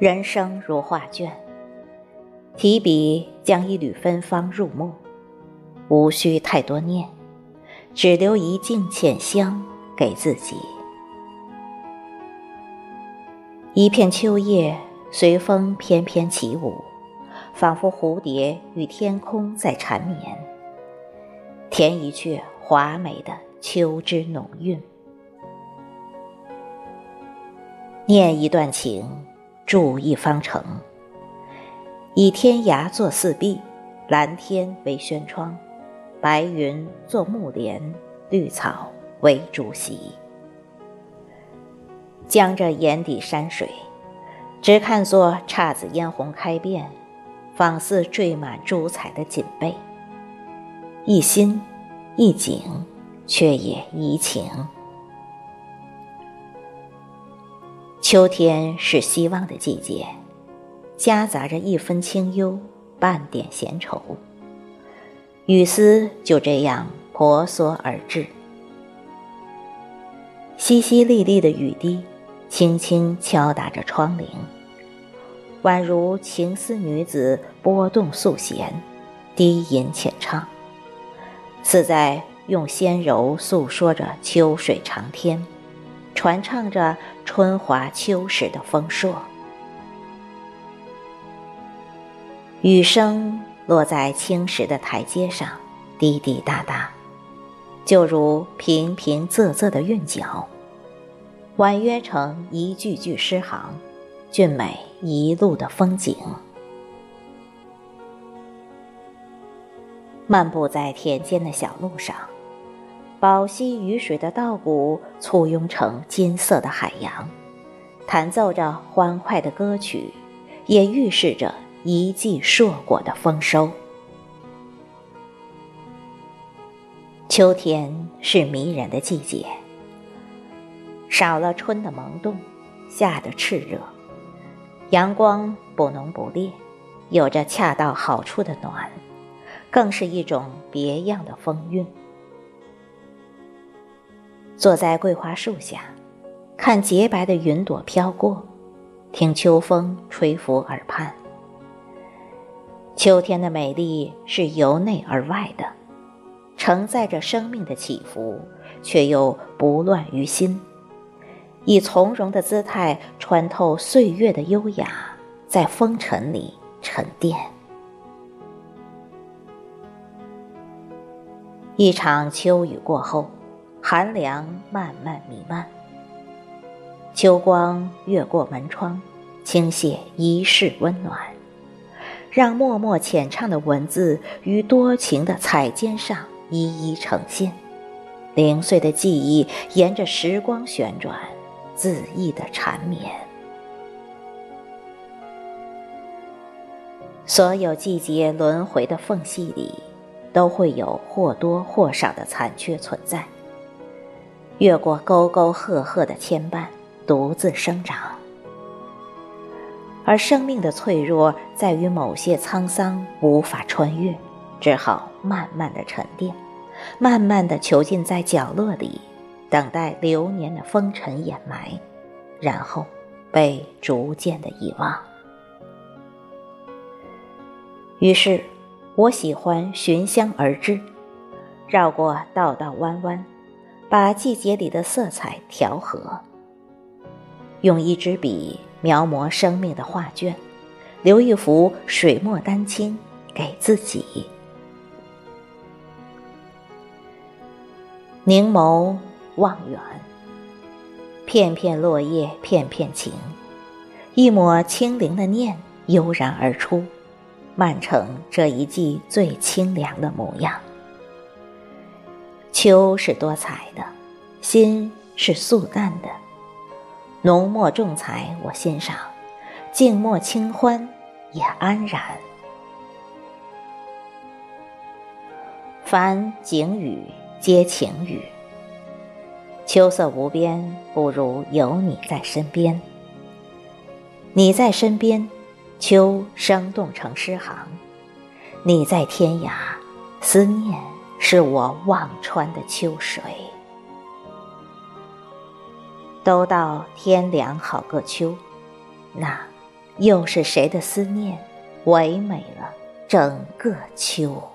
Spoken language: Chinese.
人生如画卷，提笔将一缕芬芳入目，无需太多念，只留一径浅香给自己。一片秋叶随风翩翩起舞，仿佛蝴蝶与天空在缠绵，填一阙华美的秋之浓韵，念一段情。筑一方城，以天涯作四壁，蓝天为轩窗，白云作幕帘，绿草为竹席。将这眼底山水，只看作姹紫嫣红开遍，仿似缀满珠彩的锦被。一心一景，却也怡情。秋天是希望的季节，夹杂着一分清幽，半点闲愁。雨丝就这样婆娑而至，淅淅沥沥的雨滴轻轻敲打着窗棂，宛如情思女子拨动素弦，低吟浅唱，似在用纤柔诉说着秋水长天。传唱着春华秋实的丰硕，雨声落在青石的台阶上，滴滴答答，就如平平仄仄的韵脚，婉约成一句句诗行，俊美一路的风景。漫步在田间的小路上。宝溪雨水的稻谷簇拥成金色的海洋，弹奏着欢快的歌曲，也预示着一季硕果的丰收。秋天是迷人的季节，少了春的萌动，夏的炽热，阳光不浓不烈，有着恰到好处的暖，更是一种别样的风韵。坐在桂花树下，看洁白的云朵飘过，听秋风吹拂耳畔。秋天的美丽是由内而外的，承载着生命的起伏，却又不乱于心，以从容的姿态穿透岁月的优雅，在风尘里沉淀。一场秋雨过后。寒凉慢慢弥漫，秋光越过门窗，倾泻一世温暖，让默默浅唱的文字于多情的彩笺上一一呈现，零碎的记忆沿着时光旋转，恣意的缠绵。所有季节轮回的缝隙里，都会有或多或少的残缺存在。越过沟沟壑壑的牵绊，独自生长。而生命的脆弱，在于某些沧桑无法穿越，只好慢慢的沉淀，慢慢的囚禁在角落里，等待流年的风尘掩埋，然后被逐渐的遗忘。于是，我喜欢寻香而至，绕过道道弯弯。把季节里的色彩调和，用一支笔描摹生命的画卷，留一幅水墨丹青给自己。凝眸望远，片片落叶片片情，一抹清灵的念悠然而出，漫成这一季最清凉的模样。秋是多彩的，心是素淡的，浓墨重彩我欣赏，静默清欢也安然。凡景语皆情语，秋色无边，不如有你在身边。你在身边，秋生动成诗行；你在天涯，思念。是我望穿的秋水，都到天凉好个秋，那又是谁的思念，唯美了整个秋？